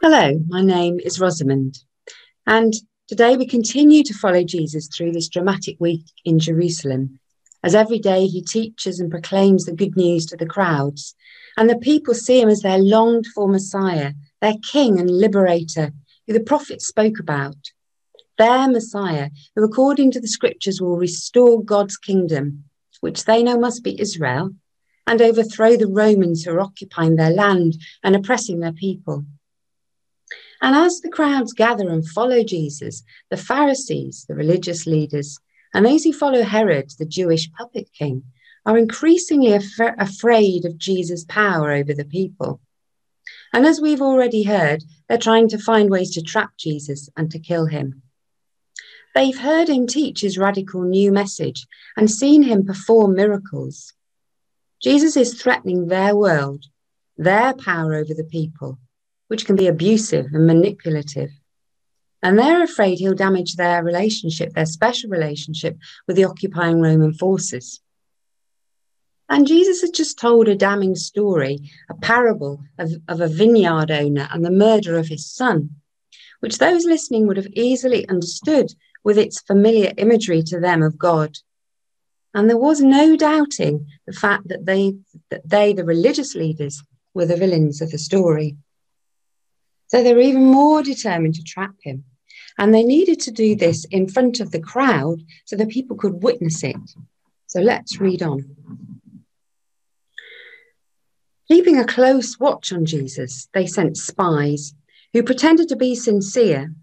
Hello, my name is Rosamond, and today we continue to follow Jesus through this dramatic week in Jerusalem. As every day he teaches and proclaims the good news to the crowds, and the people see him as their longed for Messiah, their King and Liberator, who the prophets spoke about. Their Messiah, who according to the scriptures will restore God's kingdom, which they know must be Israel, and overthrow the Romans who are occupying their land and oppressing their people. And as the crowds gather and follow Jesus, the Pharisees, the religious leaders, and those who follow Herod, the Jewish puppet king, are increasingly af- afraid of Jesus' power over the people. And as we've already heard, they're trying to find ways to trap Jesus and to kill him. They've heard him teach his radical new message and seen him perform miracles. Jesus is threatening their world, their power over the people, which can be abusive and manipulative. And they're afraid he'll damage their relationship, their special relationship with the occupying Roman forces. And Jesus had just told a damning story, a parable of, of a vineyard owner and the murder of his son, which those listening would have easily understood with its familiar imagery to them of God. And there was no doubting the fact that they, that they, the religious leaders, were the villains of the story. So they were even more determined to trap him. And they needed to do mm-hmm. this in front of the crowd so that people could witness it. So let's read on. Keeping a close watch on Jesus, they sent spies who pretended to be sincere.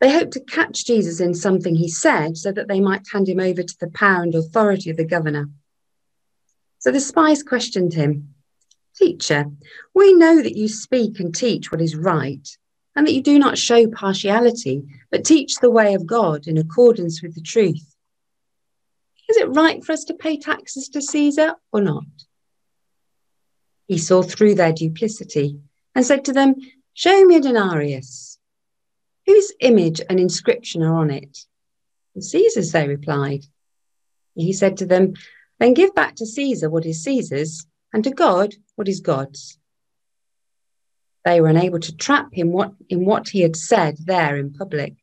They hoped to catch Jesus in something he said so that they might hand him over to the power and authority of the governor. So the spies questioned him Teacher, we know that you speak and teach what is right, and that you do not show partiality, but teach the way of God in accordance with the truth. Is it right for us to pay taxes to Caesar or not? He saw through their duplicity and said to them, Show me a denarius. Whose image and inscription are on it? Caesar's, they replied. He said to them, Then give back to Caesar what is Caesar's, and to God what is God's. They were unable to trap him what, in what he had said there in public,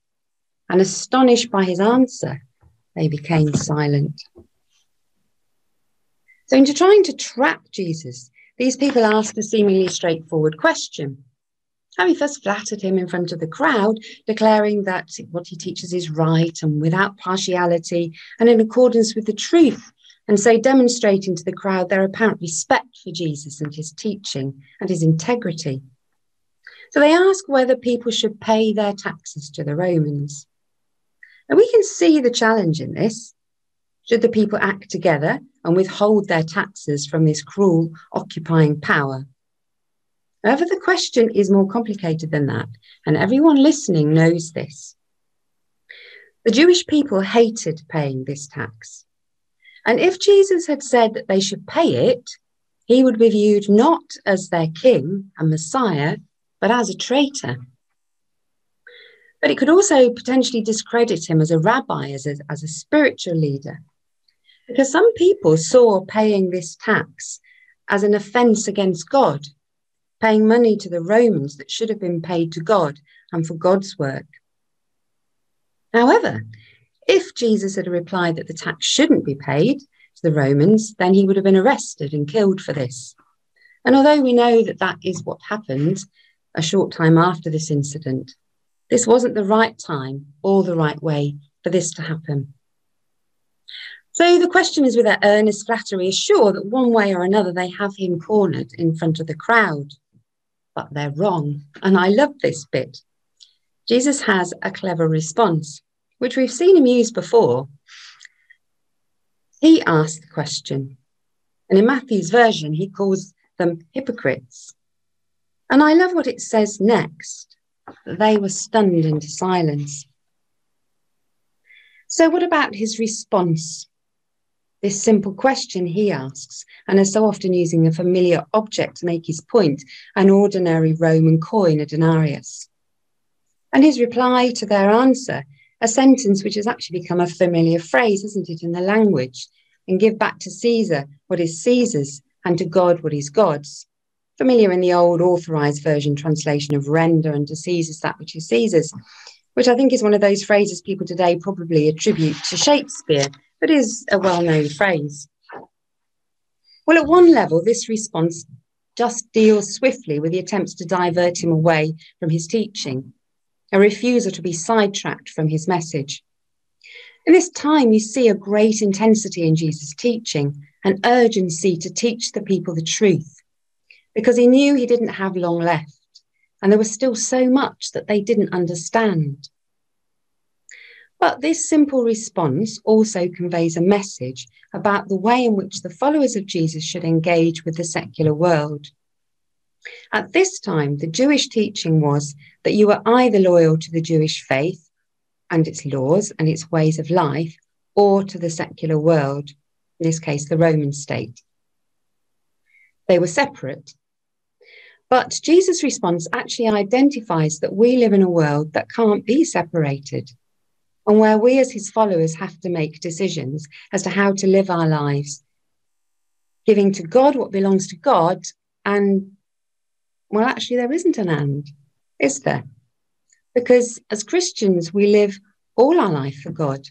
and astonished by his answer, they became silent. So, into trying to trap Jesus, these people asked a seemingly straightforward question. Harry first flattered him in front of the crowd, declaring that what he teaches is right and without partiality and in accordance with the truth, and so demonstrating to the crowd their apparent respect for Jesus and his teaching and his integrity. So they ask whether people should pay their taxes to the Romans. And we can see the challenge in this. Should the people act together and withhold their taxes from this cruel occupying power? However, the question is more complicated than that, and everyone listening knows this. The Jewish people hated paying this tax. And if Jesus had said that they should pay it, he would be viewed not as their king and Messiah, but as a traitor. But it could also potentially discredit him as a rabbi, as a, as a spiritual leader. Because some people saw paying this tax as an offense against God, paying money to the Romans that should have been paid to God and for God's work. However, if Jesus had replied that the tax shouldn't be paid to the Romans, then he would have been arrested and killed for this. And although we know that that is what happened a short time after this incident, this wasn't the right time or the right way for this to happen. So the question is with their earnest flattery is sure that one way or another they have him cornered in front of the crowd. But they're wrong. And I love this bit. Jesus has a clever response which we've seen him use before, he asked the question. And in Matthew's version, he calls them hypocrites. And I love what it says next that they were stunned into silence. So, what about his response? This simple question he asks, and is so often using a familiar object to make his point, an ordinary Roman coin, a denarius. And his reply to their answer a sentence which has actually become a familiar phrase, hasn't it, in the language, and give back to Caesar what is Caesar's and to God what is God's. familiar in the old authorized version translation of render unto Caesar's that which is Caesar's, which I think is one of those phrases people today probably attribute to Shakespeare, but is a well known phrase. Well, at one level, this response just deals swiftly with the attempts to divert him away from his teaching, a refusal to be sidetracked from his message. In this time, you see a great intensity in Jesus' teaching, an urgency to teach the people the truth, because he knew he didn't have long left, and there was still so much that they didn't understand. But this simple response also conveys a message about the way in which the followers of Jesus should engage with the secular world. At this time, the Jewish teaching was that you were either loyal to the Jewish faith and its laws and its ways of life, or to the secular world, in this case, the Roman state. They were separate. But Jesus' response actually identifies that we live in a world that can't be separated and where we as his followers have to make decisions as to how to live our lives, giving to God what belongs to God. And, well, actually, there isn't an and, is there? Because as Christians, we live all our life for God.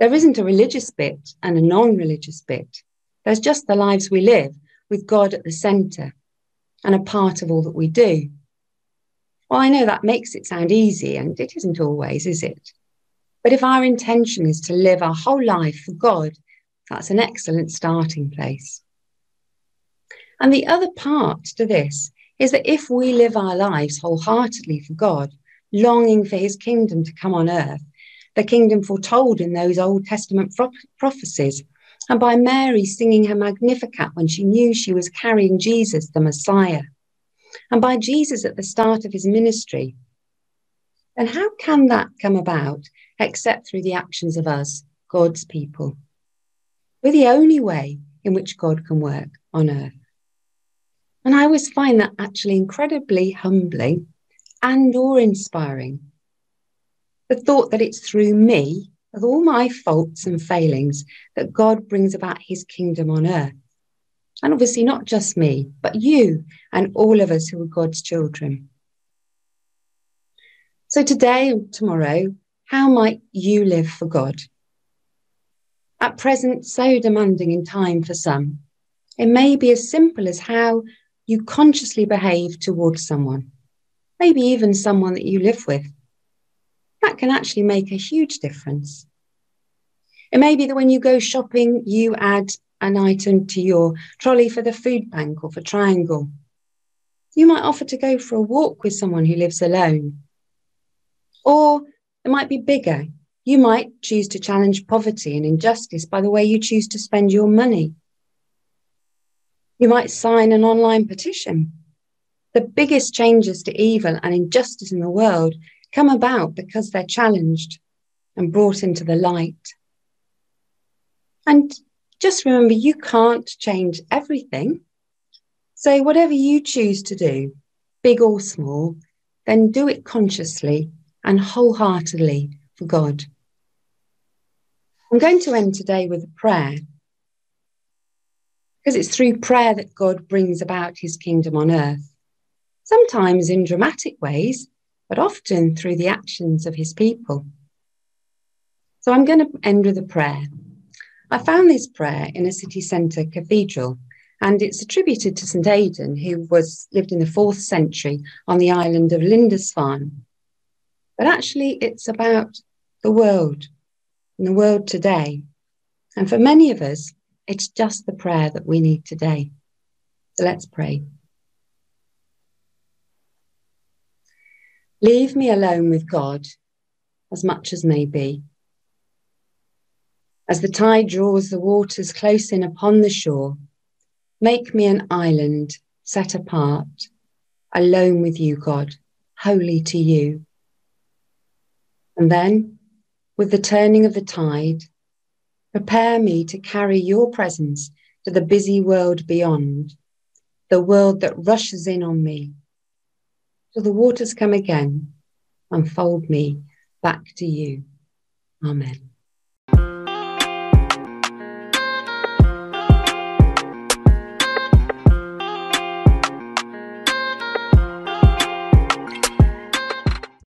There isn't a religious bit and a non religious bit. There's just the lives we live with God at the centre and a part of all that we do. Well, I know that makes it sound easy, and it isn't always, is it? But if our intention is to live our whole life for God, that's an excellent starting place. And the other part to this is that if we live our lives wholeheartedly for God, longing for his kingdom to come on earth, the kingdom foretold in those Old Testament prophecies, and by Mary singing her Magnificat when she knew she was carrying Jesus, the Messiah, and by Jesus at the start of his ministry, then how can that come about except through the actions of us, God's people. We're the only way in which God can work on earth. And I always find that actually incredibly humbling and or inspiring. The thought that it's through me, with all my faults and failings, that God brings about his kingdom on earth. And obviously not just me, but you and all of us who are God's children. So today and tomorrow, how might you live for God? At present, so demanding in time for some, it may be as simple as how you consciously behave towards someone, maybe even someone that you live with. That can actually make a huge difference. It may be that when you go shopping, you add an item to your trolley for the food bank or for Triangle. You might offer to go for a walk with someone who lives alone. Or it might be bigger. You might choose to challenge poverty and injustice by the way you choose to spend your money. You might sign an online petition. The biggest changes to evil and injustice in the world come about because they're challenged and brought into the light. And just remember, you can't change everything. So, whatever you choose to do, big or small, then do it consciously and wholeheartedly for God. I'm going to end today with a prayer because it's through prayer that God brings about his kingdom on earth, sometimes in dramatic ways, but often through the actions of his people. So I'm going to end with a prayer. I found this prayer in a city centre cathedral, and it's attributed to St Aidan, who was lived in the fourth century on the island of Lindisfarne. But actually, it's about the world and the world today. And for many of us, it's just the prayer that we need today. So let's pray. Leave me alone with God as much as may be. As the tide draws the waters close in upon the shore, make me an island set apart, alone with you, God, holy to you. And then, with the turning of the tide, prepare me to carry your presence to the busy world beyond, the world that rushes in on me. Till the waters come again and fold me back to you. Amen.